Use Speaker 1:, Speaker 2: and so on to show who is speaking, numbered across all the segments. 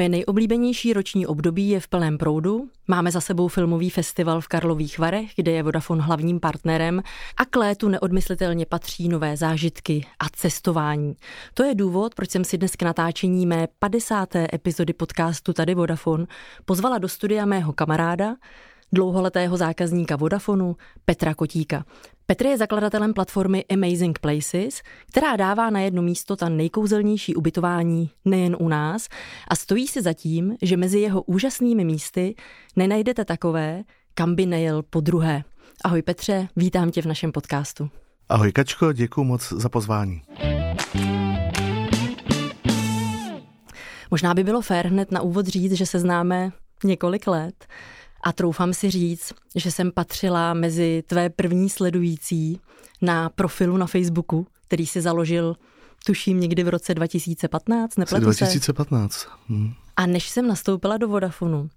Speaker 1: Moje nejoblíbenější roční období je v plném proudu. Máme za sebou filmový festival v Karlových Varech, kde je Vodafone hlavním partnerem a k létu neodmyslitelně patří nové zážitky a cestování. To je důvod, proč jsem si dnes k natáčení mé 50. epizody podcastu Tady Vodafone pozvala do studia mého kamaráda, dlouholetého zákazníka Vodafonu Petra Kotíka. Petr je zakladatelem platformy Amazing Places, která dává na jedno místo ta nejkouzelnější ubytování nejen u nás a stojí si za tím, že mezi jeho úžasnými místy nenajdete takové, kam by nejel po druhé. Ahoj Petře, vítám tě v našem podcastu.
Speaker 2: Ahoj Kačko, děkuji moc za pozvání.
Speaker 1: Možná by bylo fér hned na úvod říct, že se známe několik let a troufám si říct, že jsem patřila mezi tvé první sledující na profilu na Facebooku, který si založil, tuším, někdy v roce 2015, nepletu
Speaker 2: 2015. Hmm.
Speaker 1: A než jsem nastoupila do Vodafonu,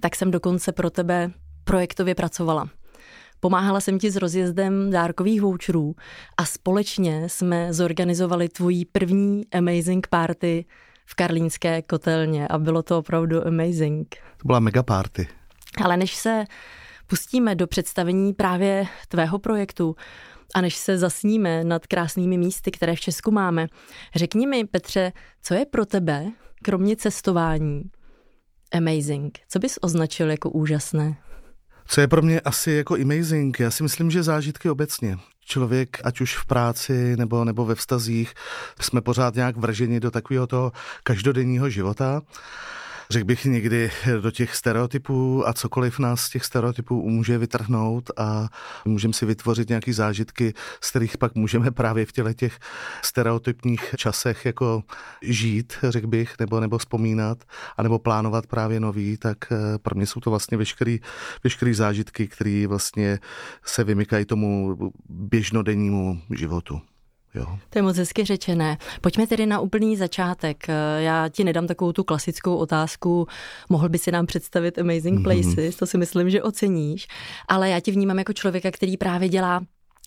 Speaker 1: tak jsem dokonce pro tebe projektově pracovala. Pomáhala jsem ti s rozjezdem dárkových voucherů a společně jsme zorganizovali tvojí první amazing party v Karlínské kotelně a bylo to opravdu amazing.
Speaker 2: To byla mega party.
Speaker 1: Ale než se pustíme do představení právě tvého projektu a než se zasníme nad krásnými místy, které v Česku máme, řekni mi, Petře, co je pro tebe, kromě cestování, amazing? Co bys označil jako úžasné?
Speaker 2: Co je pro mě asi jako amazing? Já si myslím, že zážitky obecně. Člověk, ať už v práci nebo, nebo ve vztazích, jsme pořád nějak vrženi do takového toho každodenního života řekl bych někdy do těch stereotypů a cokoliv nás z těch stereotypů může vytrhnout a můžeme si vytvořit nějaký zážitky, z kterých pak můžeme právě v těle těch stereotypních časech jako žít, řekl bych, nebo, nebo vzpomínat, anebo plánovat právě nový, tak eh, pro mě jsou to vlastně veškerý, veškerý zážitky, které vlastně se vymykají tomu běžnodennímu životu. Jo.
Speaker 1: To je moc hezky řečené. Pojďme tedy na úplný začátek. Já ti nedám takovou tu klasickou otázku, mohl by si nám představit Amazing mhm. Places, mm-hmm. to si myslím, že oceníš, ale já ti vnímám jako člověka, který právě dělá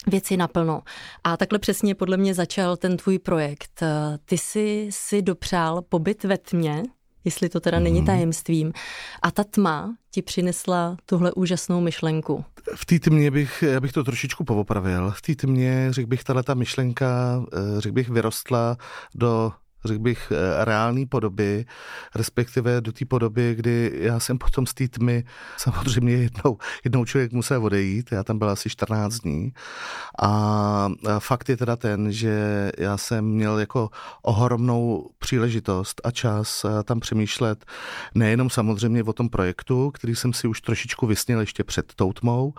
Speaker 1: věci naplno. A takhle přesně podle mě začal ten tvůj projekt. Ty jsi si dopřál pobyt ve tmě, jestli to teda není mhm. tajemstvím. A ta tma ti přinesla tuhle úžasnou myšlenku.
Speaker 2: V té tmě bych, já bych to trošičku povopravil. V té tmě, řekl bych, tahle ta myšlenka, eh, řekl bych, vyrostla do řekl bych, eh, reální podoby, respektive do té podoby, kdy já jsem potom z té tmy, samozřejmě jednou, jednou člověk musel odejít, já tam byl asi 14 dní. A fakt je teda ten, že já jsem měl jako ohromnou příležitost a čas eh, tam přemýšlet nejenom samozřejmě o tom projektu, který jsem si už trošičku vysnil ještě před tou tmou,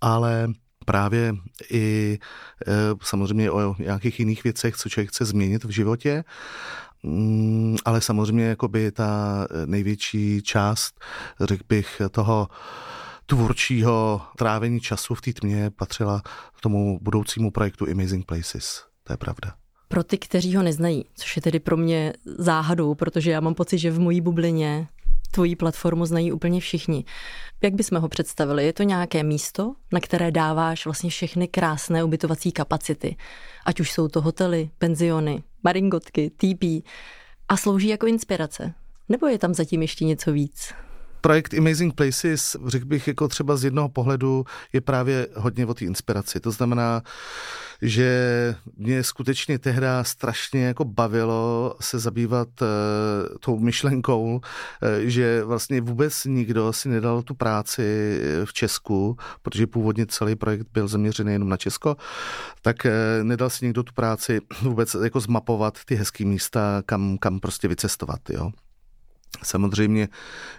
Speaker 2: ale právě i e, samozřejmě o nějakých jiných věcech, co člověk chce změnit v životě. Mm, ale samozřejmě jakoby ta největší část, řekl bych, toho tvůrčího trávení času v té tmě patřila k tomu budoucímu projektu Amazing Places. To je pravda.
Speaker 1: Pro ty, kteří ho neznají, což je tedy pro mě záhadou, protože já mám pocit, že v mojí bublině tvoji platformu znají úplně všichni. Jak bychom ho představili? Je to nějaké místo, na které dáváš vlastně všechny krásné ubytovací kapacity, ať už jsou to hotely, penziony, maringotky, TP a slouží jako inspirace? Nebo je tam zatím ještě něco víc?
Speaker 2: Projekt Amazing Places, řekl bych, jako třeba z jednoho pohledu je právě hodně o té inspiraci. To znamená, že mě skutečně tehdy strašně jako bavilo se zabývat uh, tou myšlenkou, uh, že vlastně vůbec nikdo si nedal tu práci v Česku, protože původně celý projekt byl zaměřený jenom na Česko, tak uh, nedal si někdo tu práci vůbec jako zmapovat ty hezké místa, kam, kam prostě vycestovat, jo. Samozřejmě,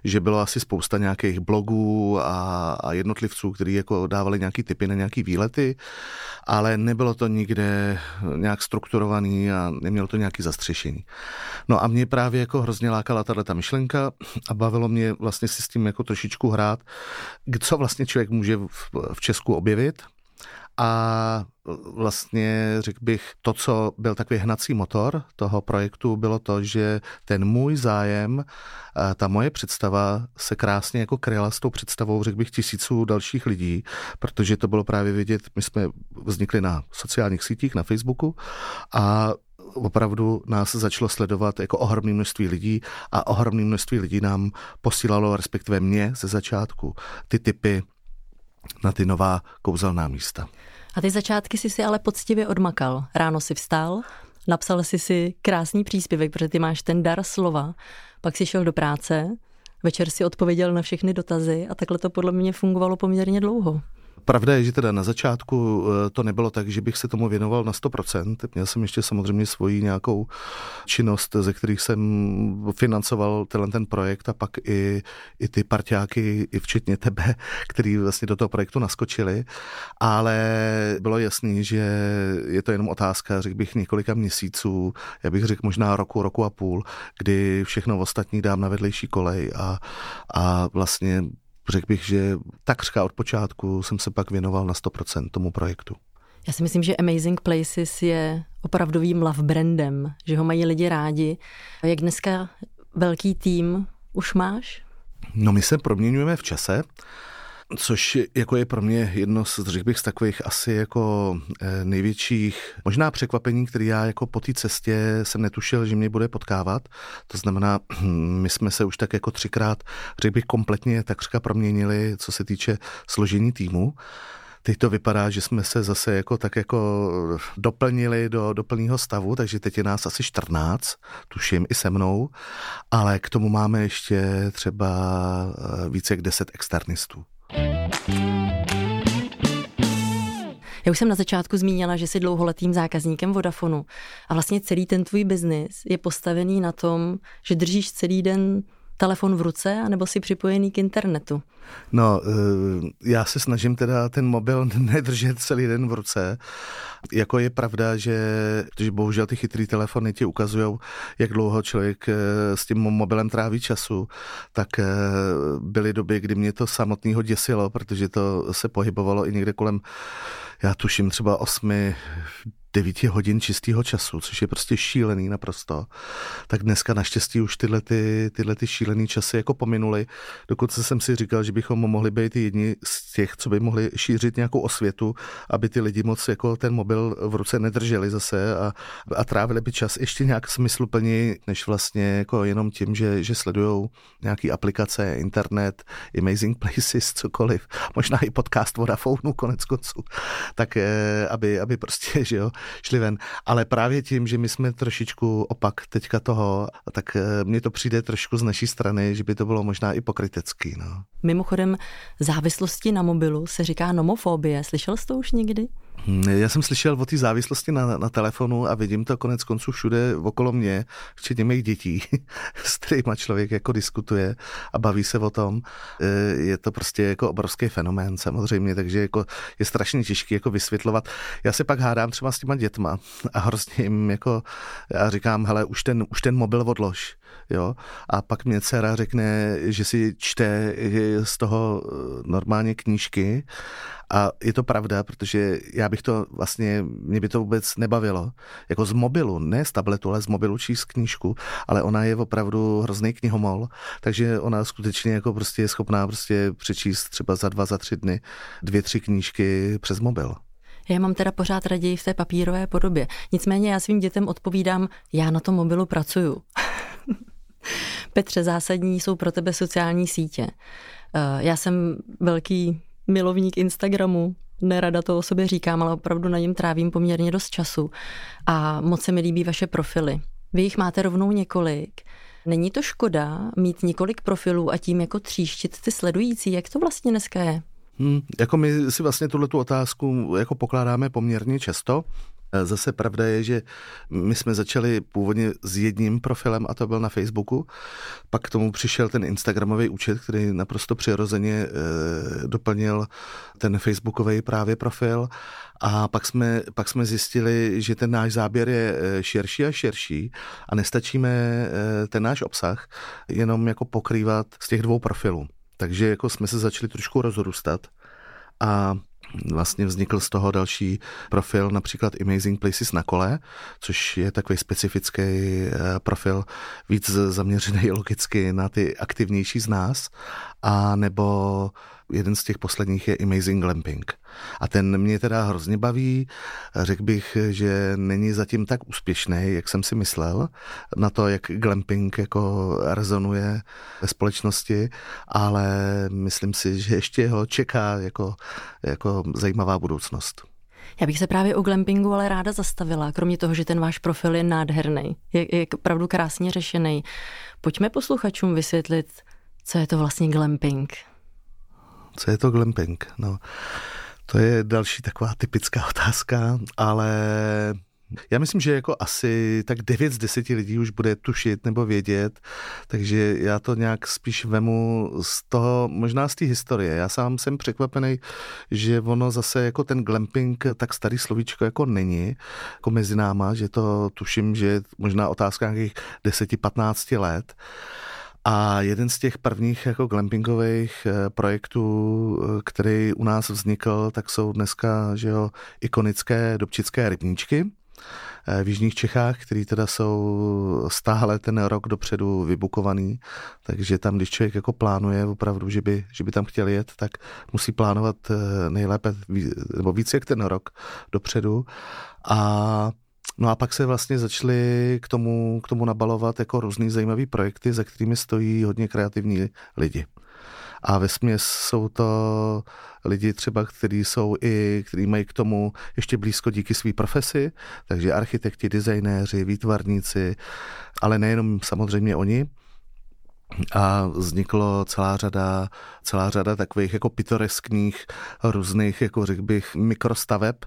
Speaker 2: že bylo asi spousta nějakých blogů a, a jednotlivců, kteří jako dávali nějaký typy na nějaký výlety, ale nebylo to nikde nějak strukturovaný a nemělo to nějaký zastřešení. No a mě právě jako hrozně lákala tato myšlenka a bavilo mě vlastně si s tím jako trošičku hrát, co vlastně člověk může v, v Česku objevit a vlastně, řekl bych, to, co byl takový hnací motor toho projektu, bylo to, že ten můj zájem, ta moje představa se krásně jako kryla s tou představou, řekl bych, tisíců dalších lidí, protože to bylo právě vidět, my jsme vznikli na sociálních sítích, na Facebooku a opravdu nás začalo sledovat jako ohromné množství lidí a ohromné množství lidí nám posílalo, respektive mě ze začátku, ty typy na ty nová kouzelná místa.
Speaker 1: A ty začátky si si ale poctivě odmakal. Ráno si vstal, napsal si si krásný příspěvek, protože ty máš ten dar slova, pak si šel do práce, večer si odpověděl na všechny dotazy a takhle to podle mě fungovalo poměrně dlouho.
Speaker 2: Pravda je, že teda na začátku eh, to nebylo tak, že bych se tomu věnoval na 100%. Měl jsem ještě samozřejmě svoji nějakou činnost, ze kterých jsem financoval tenhle ten projekt a pak i, i ty parťáky, i včetně tebe, který vlastně do toho projektu naskočili. Ale bylo jasný, že je to jenom otázka, řekl bych, několika měsíců, já bych řekl možná roku, roku a půl, kdy všechno ostatní dám na vedlejší kolej a, a vlastně řekl bych, že takřka od počátku jsem se pak věnoval na 100% tomu projektu.
Speaker 1: Já si myslím, že Amazing Places je opravdovým love brandem, že ho mají lidi rádi. Jak dneska velký tým už máš?
Speaker 2: No my se proměňujeme v čase což jako je pro mě jedno z, řekl bych, z takových asi jako eh, největších možná překvapení, který já jako po té cestě jsem netušil, že mě bude potkávat. To znamená, my jsme se už tak jako třikrát, řekl bych, kompletně takřka proměnili, co se týče složení týmu. Teď to vypadá, že jsme se zase jako tak jako doplnili do, do plného stavu, takže teď je nás asi 14, tuším i se mnou, ale k tomu máme ještě třeba eh, více jak 10 externistů.
Speaker 1: Já už jsem na začátku zmínila, že jsi dlouholetým zákazníkem Vodafonu. A vlastně celý ten tvůj biznis je postavený na tom, že držíš celý den telefon v ruce anebo si připojený k internetu?
Speaker 2: No, eh, já se snažím teda ten mobil nedržet celý den v ruce. Jako je pravda, že, že bohužel ty chytrý telefony ti ukazují, jak dlouho člověk eh, s tím mobilem tráví času, tak eh, byly doby, kdy mě to samotného děsilo, protože to se pohybovalo i někde kolem já tuším třeba 8, 9 hodin čistého času, což je prostě šílený naprosto, tak dneska naštěstí už tyhle, ty, tyhle ty šílený časy jako pominuly. Dokonce jsem si říkal, že bychom mohli být jedni z těch, co by mohli šířit nějakou osvětu, aby ty lidi moc jako ten mobil v ruce nedrželi zase a, a trávili by čas ještě nějak smysluplně, než vlastně jako jenom tím, že, že sledují nějaký aplikace, internet, Amazing Places, cokoliv, možná i podcast Vodafone konec konců, tak eh, aby, aby prostě, že jo, šli ven. Ale právě tím, že my jsme trošičku opak teďka toho, tak eh, mně to přijde trošku z naší strany, že by to bylo možná i pokrytecký. No.
Speaker 1: Mimochodem, závislosti na mobilu se říká nomofobie. Slyšel jsi to už někdy?
Speaker 2: Já jsem slyšel o té závislosti na, na telefonu a vidím to konec konců všude okolo mě, včetně mých dětí, s kterými člověk jako diskutuje a baví se o tom. E, je to prostě jako obrovský fenomén samozřejmě, takže jako je strašně těžké jako vysvětlovat. Já se pak hádám třeba s těma dětma a hrozně jim jako, já říkám, hele, už ten, už ten mobil odlož, jo, a pak mě dcera řekne, že si čte z toho e, normálně knížky a je to pravda, protože já bych to vlastně, mě by to vůbec nebavilo. Jako z mobilu, ne z tabletu, ale z mobilu číst knížku, ale ona je opravdu hrozný knihomol, takže ona skutečně jako prostě je schopná prostě přečíst třeba za dva, za tři dny dvě, tři knížky přes mobil.
Speaker 1: Já mám teda pořád raději v té papírové podobě. Nicméně já svým dětem odpovídám, já na tom mobilu pracuju. Petře, zásadní jsou pro tebe sociální sítě. Eh, já jsem velký milovník Instagramu, nerada to o sobě říkám, ale opravdu na něm trávím poměrně dost času a moc se mi líbí vaše profily. Vy jich máte rovnou několik. Není to škoda mít několik profilů a tím jako tříštit ty sledující? Jak to vlastně dneska je?
Speaker 2: Hmm, jako my si vlastně tuhle tu otázku jako pokládáme poměrně často Zase pravda je, že my jsme začali původně s jedním profilem a to byl na Facebooku. Pak k tomu přišel ten Instagramový účet, který naprosto přirozeně eh, doplnil ten Facebookový právě profil. A pak jsme, pak jsme zjistili, že ten náš záběr je eh, širší a širší a nestačíme eh, ten náš obsah jenom jako pokrývat z těch dvou profilů. Takže jako jsme se začali trošku rozrůstat a vlastně vznikl z toho další profil, například Amazing Places na kole, což je takový specifický eh, profil, víc zaměřený logicky na ty aktivnější z nás, a nebo jeden z těch posledních je Amazing Glamping. A ten mě teda hrozně baví. Řekl bych, že není zatím tak úspěšný, jak jsem si myslel, na to, jak glamping jako rezonuje ve společnosti, ale myslím si, že ještě ho čeká jako, jako zajímavá budoucnost.
Speaker 1: Já bych se právě o glampingu ale ráda zastavila, kromě toho, že ten váš profil je nádherný, je, je opravdu krásně řešený. Pojďme posluchačům vysvětlit, co je to vlastně glamping.
Speaker 2: Co je to glamping? No, to je další taková typická otázka, ale já myslím, že jako asi tak 9 z 10 lidí už bude tušit nebo vědět, takže já to nějak spíš vemu z toho, možná z té historie. Já sám jsem překvapený, že ono zase jako ten glamping tak starý slovíčko jako není, jako mezi náma, že to tuším, že možná otázka nějakých 10-15 let. A jeden z těch prvních jako glampingových eh, projektů, eh, který u nás vznikl, tak jsou dneska že jo, ikonické dobčické rybníčky eh, v Jižních Čechách, který teda jsou stále ten rok dopředu vybukovaný, takže tam, když člověk jako plánuje opravdu, že by, že by tam chtěl jet, tak musí plánovat nejlépe, nebo víc jak ten rok dopředu. A No a pak se vlastně začaly k tomu, k tomu nabalovat jako různý zajímavý projekty, za kterými stojí hodně kreativní lidi. A ve směs jsou to lidi třeba, kteří jsou i, kteří mají k tomu ještě blízko díky své profesi, takže architekti, designéři, výtvarníci, ale nejenom samozřejmě oni, a vzniklo celá řada, celá řada takových jako pitoreskních různých, jako řekl bych, mikrostaveb,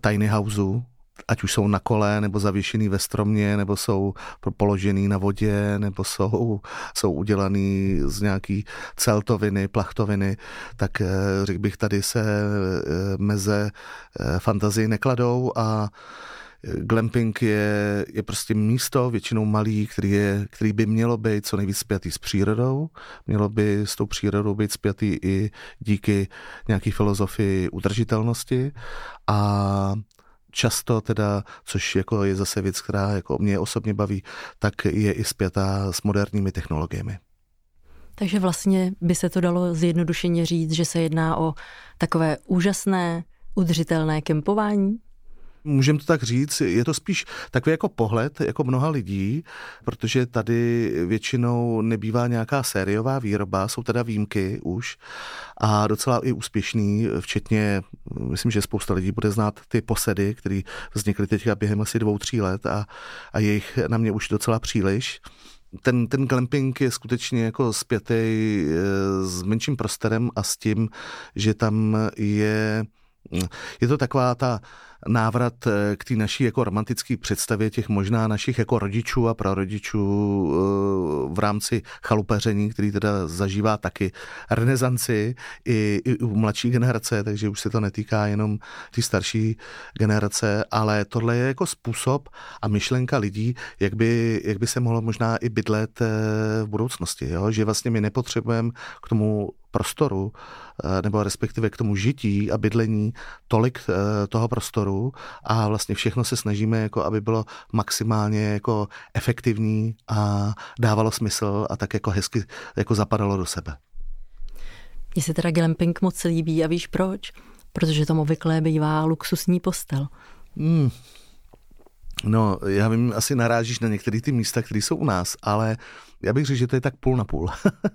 Speaker 2: tiny houseů, ať už jsou na kole, nebo zavěšený ve stromě, nebo jsou položený na vodě, nebo jsou, jsou udělaný z nějaký celtoviny, plachtoviny, tak eh, řekl bych, tady se eh, meze eh, fantazii nekladou a glamping je, je prostě místo, většinou malý, který, je, který by mělo být co nejvíc spjatý s přírodou, mělo by s tou přírodou být spjatý i díky nějaký filozofii udržitelnosti. A často teda, což jako je zase věc, která jako mě osobně baví, tak je i zpětá s moderními technologiemi.
Speaker 1: Takže vlastně by se to dalo zjednodušeně říct, že se jedná o takové úžasné, udržitelné kempování?
Speaker 2: Můžeme to tak říct, je to spíš takový jako pohled jako mnoha lidí, protože tady většinou nebývá nějaká sériová výroba, jsou teda výjimky už a docela i úspěšný, včetně, myslím, že spousta lidí bude znát ty posedy, které vznikly teďka během asi dvou, tří let a, a je jich na mě už docela příliš. Ten, ten glamping je skutečně jako zpětý eh, s menším prostorem a s tím, že tam je, je to taková ta návrat eh, k té naší jako romantické představě těch možná našich jako rodičů a prarodičů eh, v rámci chalupeření, který teda zažívá taky renesanci i, i u mladší generace, takže už se to netýká jenom té starší generace, ale tohle je jako způsob a myšlenka lidí, jak by, jak by se mohlo možná i bydlet eh, v budoucnosti, jo? že vlastně my nepotřebujeme k tomu prostoru, nebo respektive k tomu žití a bydlení tolik toho prostoru, sektoru a vlastně všechno se snažíme, jako aby bylo maximálně jako efektivní a dávalo smysl a tak jako hezky jako zapadalo do sebe.
Speaker 1: Mně se teda glamping moc líbí a víš proč? Protože tomu obvykle bývá luxusní postel. Hmm,
Speaker 2: No, já vím, asi narážíš na některé ty místa, které jsou u nás, ale já bych řekl, že to je tak půl na půl.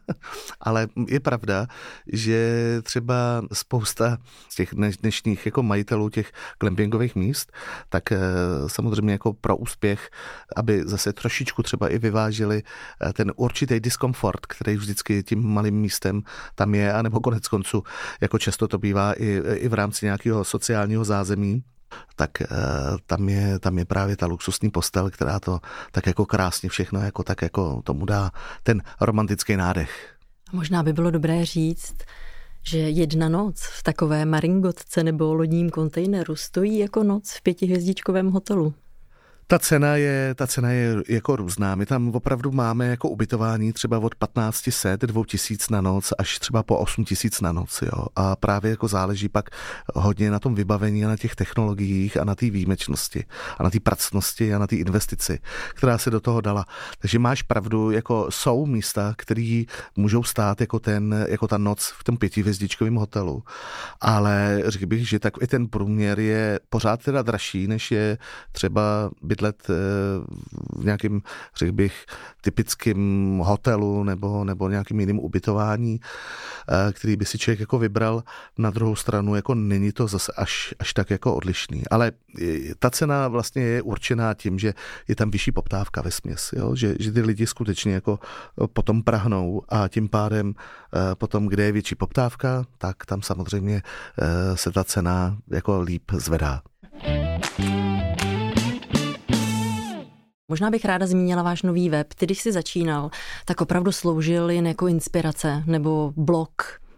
Speaker 2: ale je pravda, že třeba spousta z těch dnešních jako majitelů těch glampingových míst, tak eh, samozřejmě jako pro úspěch, aby zase trošičku třeba i vyvážili eh, ten určitý diskomfort, který vždycky tím malým místem tam je, anebo konec konců, jako často to bývá i, i v rámci nějakého sociálního zázemí, tak eh, tam je, tam je právě ta luxusní postel, která to tak jako krásně všechno jako tak jako tomu dá ten romantický nádech.
Speaker 1: Možná by bylo dobré říct, že jedna noc v takové maringotce nebo lodním kontejneru stojí jako noc v pětihvězdičkovém hotelu.
Speaker 2: Ta cena je, ta cena je jako různá. My tam opravdu máme jako ubytování třeba od 1500, 2000 na noc až třeba po 8000 na noc. Jo. A právě jako záleží pak hodně na tom vybavení a na těch technologiích a na té výjimečnosti a na té pracnosti a na té investici, která se do toho dala. Takže máš pravdu, jako jsou místa, které můžou stát jako, ten, jako ta noc v tom pětivězdičkovém hotelu. Ale řekl bych, že tak i ten průměr je pořád teda dražší, než je třeba byt bydlet eh, v nějakém, řekl bych, typickém hotelu nebo, nebo nějakým jiným ubytování, eh, který by si člověk jako vybral. Na druhou stranu jako není to zase až, až tak jako odlišný. Ale ta cena vlastně je určená tím, že je tam vyšší poptávka ve směs, jo? Že, že ty lidi skutečně jako potom prahnou a tím pádem eh, potom, kde je větší poptávka, tak tam samozřejmě se ta cena jako líp zvedá.
Speaker 1: Možná bych ráda zmínila váš nový web. Ty, když jsi začínal, tak opravdu sloužil jen jako inspirace nebo blog,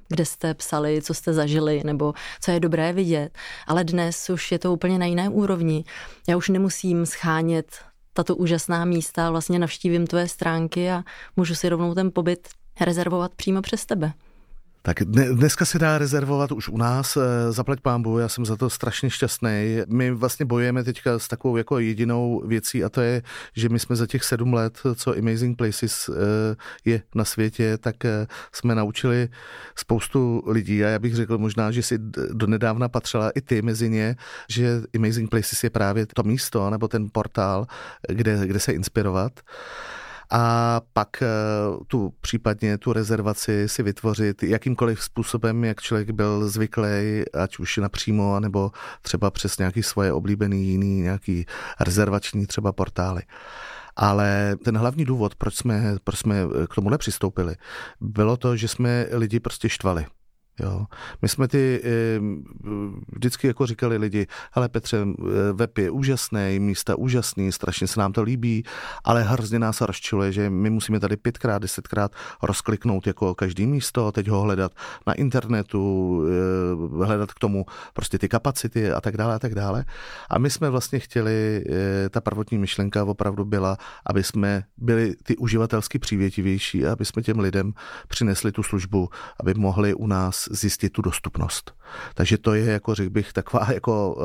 Speaker 1: kde jste psali, co jste zažili, nebo co je dobré vidět. Ale dnes už je to úplně na jiné úrovni. Já už nemusím schánět tato úžasná místa, vlastně navštívím tvoje stránky a můžu si rovnou ten pobyt rezervovat přímo přes tebe.
Speaker 2: Tak dneska se dá rezervovat už u nás, eh, zaplať pámbu, já jsem za to strašně šťastný. My vlastně bojujeme teďka s takovou jako jedinou věcí a to je, že my jsme za těch sedm let, co Amazing Places eh, je na světě, tak eh, jsme naučili spoustu lidí a já bych řekl možná, že si donedávna patřila i ty mezi ně, že Amazing Places je právě to místo nebo ten portál, kde, kde se inspirovat a pak eh, tu případně tu rezervaci si vytvořit jakýmkoliv způsobem, jak člověk byl zvyklý, ať už napřímo, nebo třeba přes nějaký svoje oblíbený jiný nějaký rezervační třeba portály. Ale ten hlavní důvod, proč jsme, proč jsme k tomuhle přistoupili, bylo to, že jsme lidi prostě štvali. Jo. My jsme ty vždycky jako říkali lidi, ale Petře, web je úžasný, místa úžasný, strašně se nám to líbí, ale hrozně nás rozčiluje, že my musíme tady pětkrát, desetkrát rozkliknout jako každý místo, teď ho hledat na internetu, eh, hledat k tomu prostě ty kapacity a tak dále a tak dále. A my jsme vlastně chtěli, eh, ta prvotní myšlenka opravdu byla, aby jsme byli ty uživatelsky přívětivější, aby jsme těm lidem přinesli tu službu, aby mohli u nás zjistit tu dostupnost. Takže to je, jako řekl bych, taková jako uh,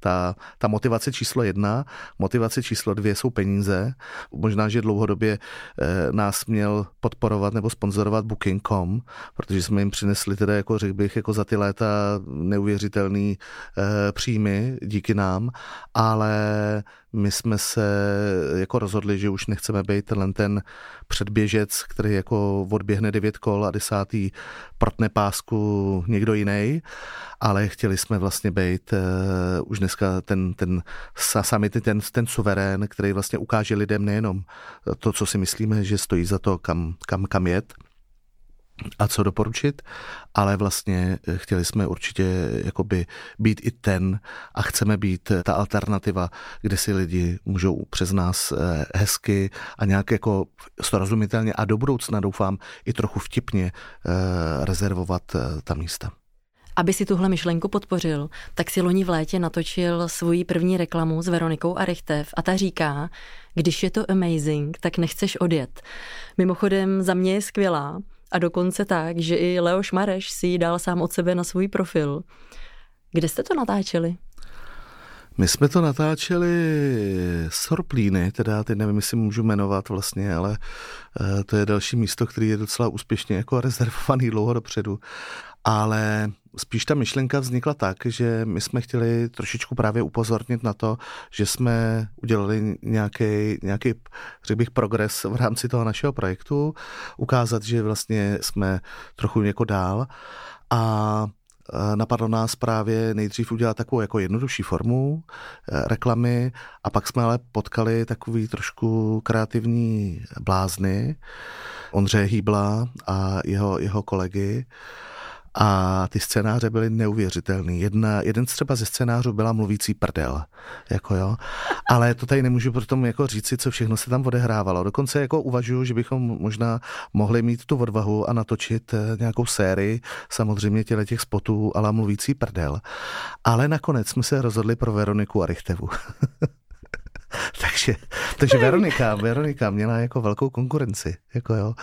Speaker 2: ta, ta motivace číslo jedna. Motivace číslo dvě jsou peníze. Možná, že dlouhodobě uh, nás měl podporovat nebo sponzorovat Booking.com, protože jsme jim přinesli teda, jako řekl bych, jako za ty léta neuvěřitelný uh, příjmy díky nám, ale my jsme se jako rozhodli, že už nechceme být tenhle ten předběžec, který jako odběhne devět kol a desátý protne pásku někdo jiný, ale chtěli jsme vlastně být uh, už dneska ten, ten sami ten, ten suverén, který vlastně ukáže lidem nejenom to, co si myslíme, že stojí za to, kam, kam, kam jet, a co doporučit, ale vlastně chtěli jsme určitě jakoby být i ten a chceme být ta alternativa, kde si lidi můžou přes nás eh, hezky a nějak jako srozumitelně a do budoucna doufám i trochu vtipně eh, rezervovat eh, ta místa.
Speaker 1: Aby si tuhle myšlenku podpořil, tak si loni v létě natočil svoji první reklamu s Veronikou Arichtev a ta říká, když je to amazing, tak nechceš odjet. Mimochodem za mě je skvělá, a dokonce tak, že i Leoš Mareš si ji dal sám od sebe na svůj profil. Kde jste to natáčeli?
Speaker 2: My jsme to natáčeli s Horplíny, teda teď nevím, jestli můžu jmenovat vlastně, ale eh, to je další místo, který je docela úspěšně jako rezervovaný dlouho dopředu. Ale spíš ta myšlenka vznikla tak, že my jsme chtěli trošičku právě upozornit na to, že jsme udělali nějaký, nějaký řekl bych, progres v rámci toho našeho projektu, ukázat, že vlastně jsme trochu jako dál a napadlo nás právě nejdřív udělat takovou jako jednodušší formu e, reklamy a pak jsme ale potkali takový trošku kreativní blázny, Ondřeje Hýbla a jeho, jeho kolegy A ty scénáře byly neuvěřitelné. Jedna, jeden třeba ze scénářů byla mluvící prdel. Jako jo. Ale to tady nemůžu pro tomu jako říci, co všechno se tam odehrávalo. Dokonce jako uvažuji, že bychom možná mohli mít tu odvahu a natočit eh, nějakou sérii, samozřejmě těle těch spotů, ale mluvící prdel. Ale nakonec jsme se rozhodli pro Veroniku a Richtevu. takže, takže Veronika, Veronika měla jako velkou konkurenci, jako jo.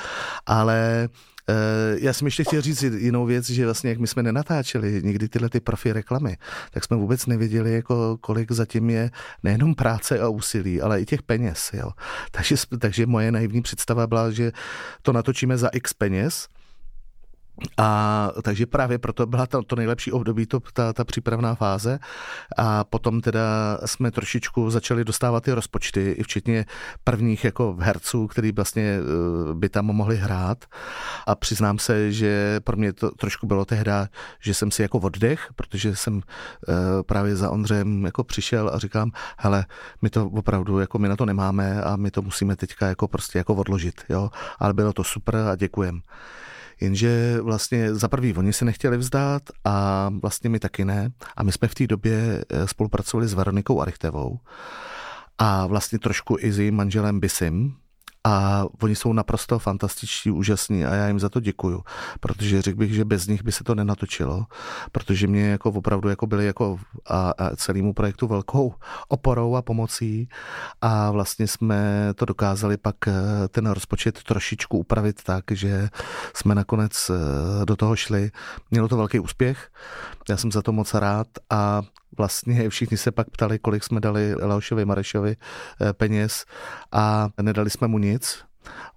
Speaker 2: Ale eh, já jsem ještě chtěl říct jinou věc, že vlastně jak my jsme nenatáčeli nikdy tyhle ty profi reklamy, tak jsme vůbec nevěděli, jako kolik zatím je nejenom práce a úsilí, ale i těch peněz. Jo. Takže, takže moje naivní představa byla, že to natočíme za x peněz, a takže právě proto byla to, to nejlepší období, to, ta, ta přípravná fáze. A potom teda jsme trošičku začali dostávat ty rozpočty, i včetně prvních jako herců, který vlastně eh, by tam mohli hrát. A přiznám se, že pro mě to trošku bylo tehda, že jsem si jako oddech, protože jsem eh, právě za Ondřejem jako přišel a říkám, hele, my to opravdu, jako my na to nemáme a my to musíme teďka jako prostě jako odložit, jo. Ale bylo to super a děkujem. Jenže vlastně za prvý oni se nechtěli vzdát a vlastně my taky ne. A my jsme v té době eh, spolupracovali s Veronikou Arichtevou a vlastně trošku i s jejím manželem Bisim, a oni jsou naprosto fantastičtí, úžasní a já jim za to děkuju, protože řekl bych, že bez nich by se to nenatočilo, protože mě jako opravdu jako byli jako a, a celému projektu velkou oporou a pomocí a vlastně jsme to dokázali pak eh, ten rozpočet trošičku upravit tak, že jsme nakonec eh, do toho šli. Mělo to velký úspěch, já jsem za to moc rád a vlastně všichni se pak ptali, kolik jsme dali Leošovi Marešovi eh, peněz a nedali jsme mu nic.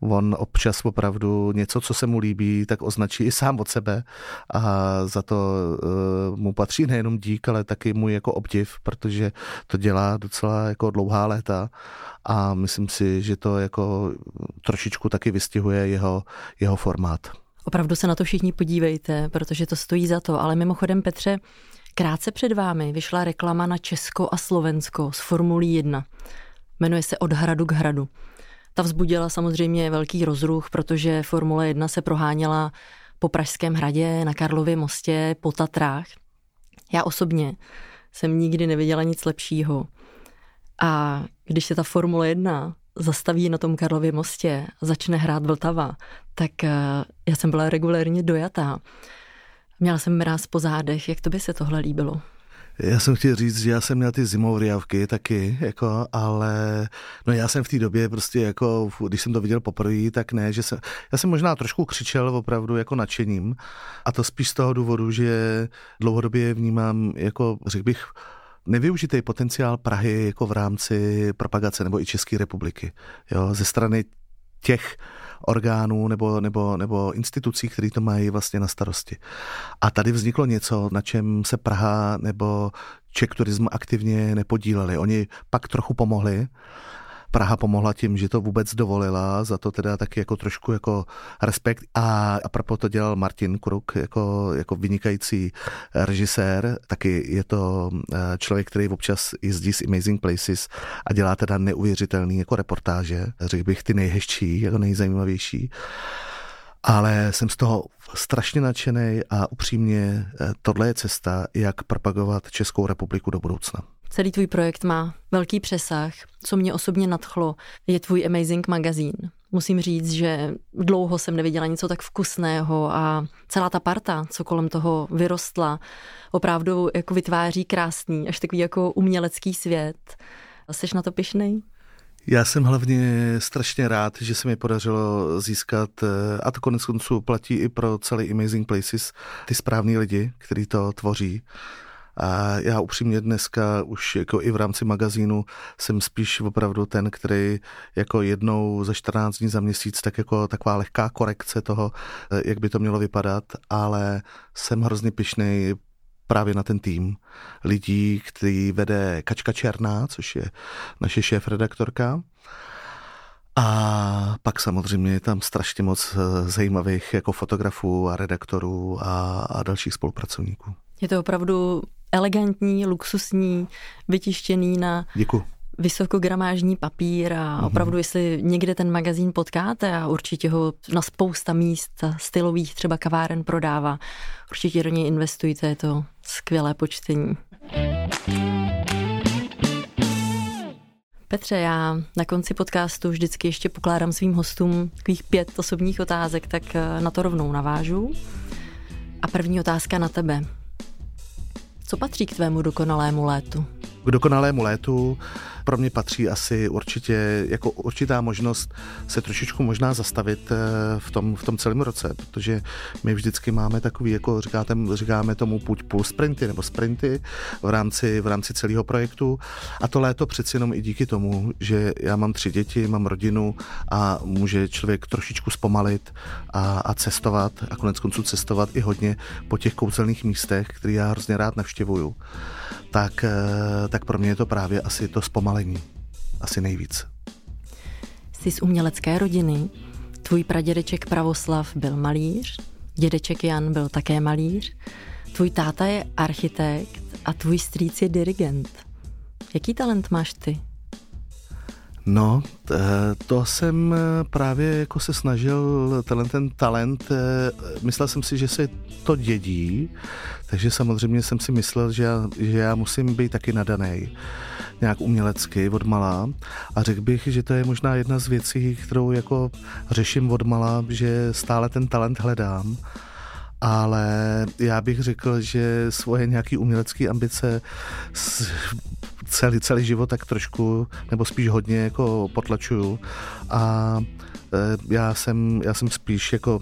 Speaker 2: On občas opravdu něco, co se mu líbí, tak označí i sám od sebe a za to uh, mu patří nejenom dík, ale taky můj jako obdiv, protože to dělá docela jako dlouhá léta a myslím si, že to jako trošičku taky vystihuje jeho, jeho formát.
Speaker 1: Opravdu se na to všichni podívejte, protože to stojí za to. Ale mimochodem, Petře, Krátce před vámi vyšla reklama na Česko a Slovensko z Formulí 1. Jmenuje se Od hradu k hradu. Ta vzbudila samozřejmě velký rozruch, protože Formule 1 se proháněla po Pražském hradě, na Karlově mostě, po Tatrách. Já osobně jsem nikdy neviděla nic lepšího. A když se ta Formule 1 zastaví na tom Karlově mostě, začne hrát Vltava, tak eh, já jsem byla regulérně dojatá. Měla jsem mráz po zádech, jak to by se tohle líbilo?
Speaker 2: Já jsem chtěl říct, že já jsem měl ty zimové riavky taky, jako, ale no já jsem v té době prostě jako, když jsem to viděl poprvé, tak ne, že jsem, já jsem možná trošku křičel opravdu jako nadšením a to spíš z toho důvodu, že dlouhodobě vnímám jako, řekl bych, nevyužitý potenciál Prahy jako v rámci propagace nebo i České republiky. Jo, ze strany těch orgánů nebo, nebo, nebo institucí, které to mají vlastně na starosti. A tady vzniklo něco, na čem se Praha nebo Czech Tourism aktivně nepodíleli. Oni pak trochu pomohli, Praha pomohla tím, že to vůbec dovolila, za to teda taky jako trošku jako respekt. A, a propo to dělal Martin Kruk jako, jako vynikající režisér, taky je to eh, člověk, který občas jezdí z Amazing Places a dělá teda neuvěřitelný jako reportáže, řekl bych ty nejhezčí, jako nejzajímavější ale jsem z toho strašně nadšený a upřímně eh, tohle je cesta, jak propagovat Českou republiku do budoucna.
Speaker 1: Celý tvůj projekt má velký přesah. Co mě osobně nadchlo, je tvůj Amazing magazín. Musím říct, že dlouho jsem neviděla něco tak vkusného a celá ta parta, co kolem toho vyrostla, opravdu jako vytváří krásný, až takový jako umělecký svět. Jsi na to pišnej?
Speaker 2: Já jsem hlavně strašně rád, že se mi podařilo získat, eh, a to konec konců platí i pro celý Amazing Places, ty správní lidi, kteří to tvoří. A já upřímně dneska už jako i v rámci magazínu jsem spíš opravdu ten, který jako jednou za 14 dní za měsíc, tak jako taková lehká korekce toho, eh, jak by to mělo vypadat, ale jsem hrozně pišnej právě na ten tým lidí, který vede Kačka Černá, což je naše šéf-redaktorka. A pak samozřejmě je tam strašně moc eh, zajímavých jako fotografů a redaktorů a, a dalších spolupracovníků.
Speaker 1: Je to opravdu elegantní, luxusní, vytištěný na
Speaker 2: Děkuji
Speaker 1: vysokogramážní papír a
Speaker 2: Mhm.
Speaker 1: opravdu, jestli někde ten magazín potkáte a určitě ho na spousta míst stylových třeba kaváren prodává, určitě do něj investujte, je to skvělé počtení. Petře, já na konci podcastu vždycky ještě pokládám svým hostům takových pět osobních otázek, tak eh, na to rovnou navážu. A první otázka na tebe. Co patří k tvému dokonalému létu?
Speaker 2: K dokonalému létu. Pro mě patří asi určitě jako určitá možnost se trošičku možná zastavit eh, v tom, v tom celém roce, protože my vždycky máme takový, jako říkáte, říkáme tomu půjď půl sprinty nebo sprinty v rámci, v rámci celého projektu. A to léto přeci jenom i díky tomu, že já mám tři děti, mám rodinu a může člověk trošičku zpomalit a, a cestovat a konec konců cestovat i hodně po těch kouzelných místech, které já hrozně rád navštěvuju, tak, eh, tak pro mě je to právě asi to zpomalení. Asi nejvíc.
Speaker 1: Jsi z umělecké rodiny. Tvůj pradědeček Pravoslav byl malíř, dědeček Jan byl také malíř, tvůj táta je architekt a tvůj strýc je dirigent. Jaký talent máš ty?
Speaker 2: No, to jsem eh, právě jako se snažil, tenhle ten talent, eh, myslel jsem si, že se to dědí, takže samozřejmě jsem si myslel, že já, že já musím být taky nadaný nějak umělecky od malá a řekl bych, že to je možná jedna z věcí, kterou jako řeším od malá, že stále ten talent hledám. Ale já bych řekl, že svoje nějaké umělecké ambice celý, celý život tak trošku, nebo spíš hodně jako potlačuju a eh, já jsem, já jsem spíš jako,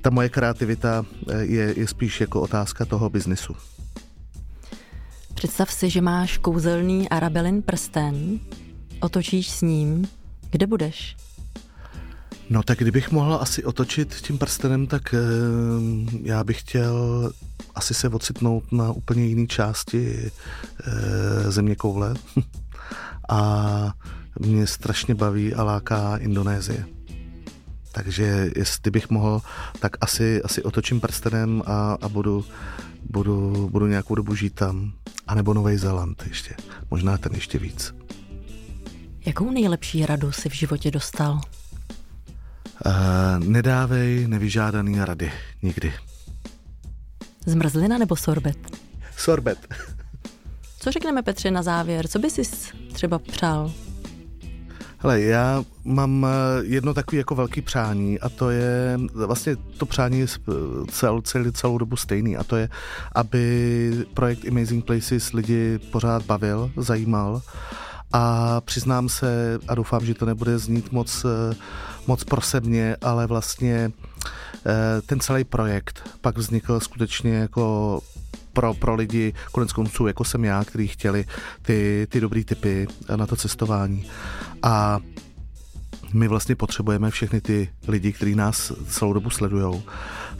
Speaker 2: ta moje kreativita eh, je, je spíš jako otázka toho biznisu.
Speaker 1: Představ si, že máš kouzelný Arabelin prsten, otočíš s ním, kde budeš?
Speaker 2: No tak kdybych mohl asi otočit tím prstenem, tak eh, já bych chtěl asi se ocitnout na úplně jiné části eh, země koule. a mě strašně baví a láká Indonésie. Takže jestli bych mohl, tak asi, asi otočím prstenem a, a budu, budu, budu nějakou dobu žít tam. A nebo Nový Zéland ještě. Možná ten ještě víc.
Speaker 1: Jakou nejlepší radu si v životě dostal?
Speaker 2: Uh, nedávej nevyžádaný rady. Nikdy.
Speaker 1: Zmrzlina nebo sorbet?
Speaker 2: Sorbet.
Speaker 1: Co řekneme Petře na závěr? Co by si třeba přál?
Speaker 2: Hele, já mám eh, jedno takové jako velký přání a to je, vlastně to přání je cel, celý, celou dobu stejný a to je, aby projekt Amazing Places lidi pořád bavil, zajímal a přiznám se a doufám, že to nebude znít moc, eh, moc prosebně, ale vlastně eh, ten celý projekt pak vznikl skutečně jako pro, pro lidi, konec konců, jako jsem já, kteří chtěli ty, ty dobrý typy na to cestování. A my vlastně potřebujeme všechny ty lidi, kteří nás celou dobu sledují.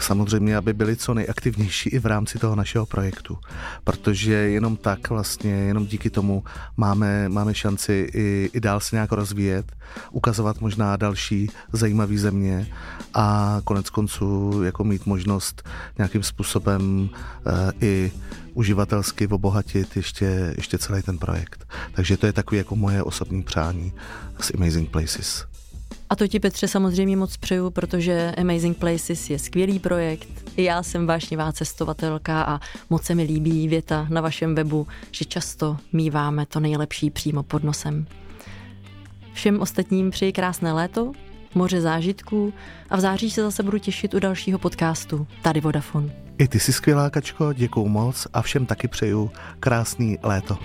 Speaker 2: Samozřejmě, aby byli co nejaktivnější i v rámci toho našeho projektu. Protože jenom tak vlastně, jenom díky tomu máme, máme šanci i, i dál se nějak rozvíjet, ukazovat možná další zajímavé země a konec konců jako mít možnost nějakým způsobem uh, i uživatelsky obohatit ještě, ještě celý ten projekt. Takže to je takový jako moje osobní přání z Amazing Places.
Speaker 1: A to ti Petře samozřejmě moc přeju, protože Amazing Places je skvělý projekt. I já jsem vášnivá cestovatelka a moc se mi líbí věta na vašem webu, že často míváme to nejlepší přímo pod nosem. Všem ostatním přeji krásné léto, moře zážitků a v září se zase budu těšit u dalšího podcastu. Tady Vodafone.
Speaker 2: I ty jsi skvělá, Kačko, děkuju moc a všem taky přeju krásný léto.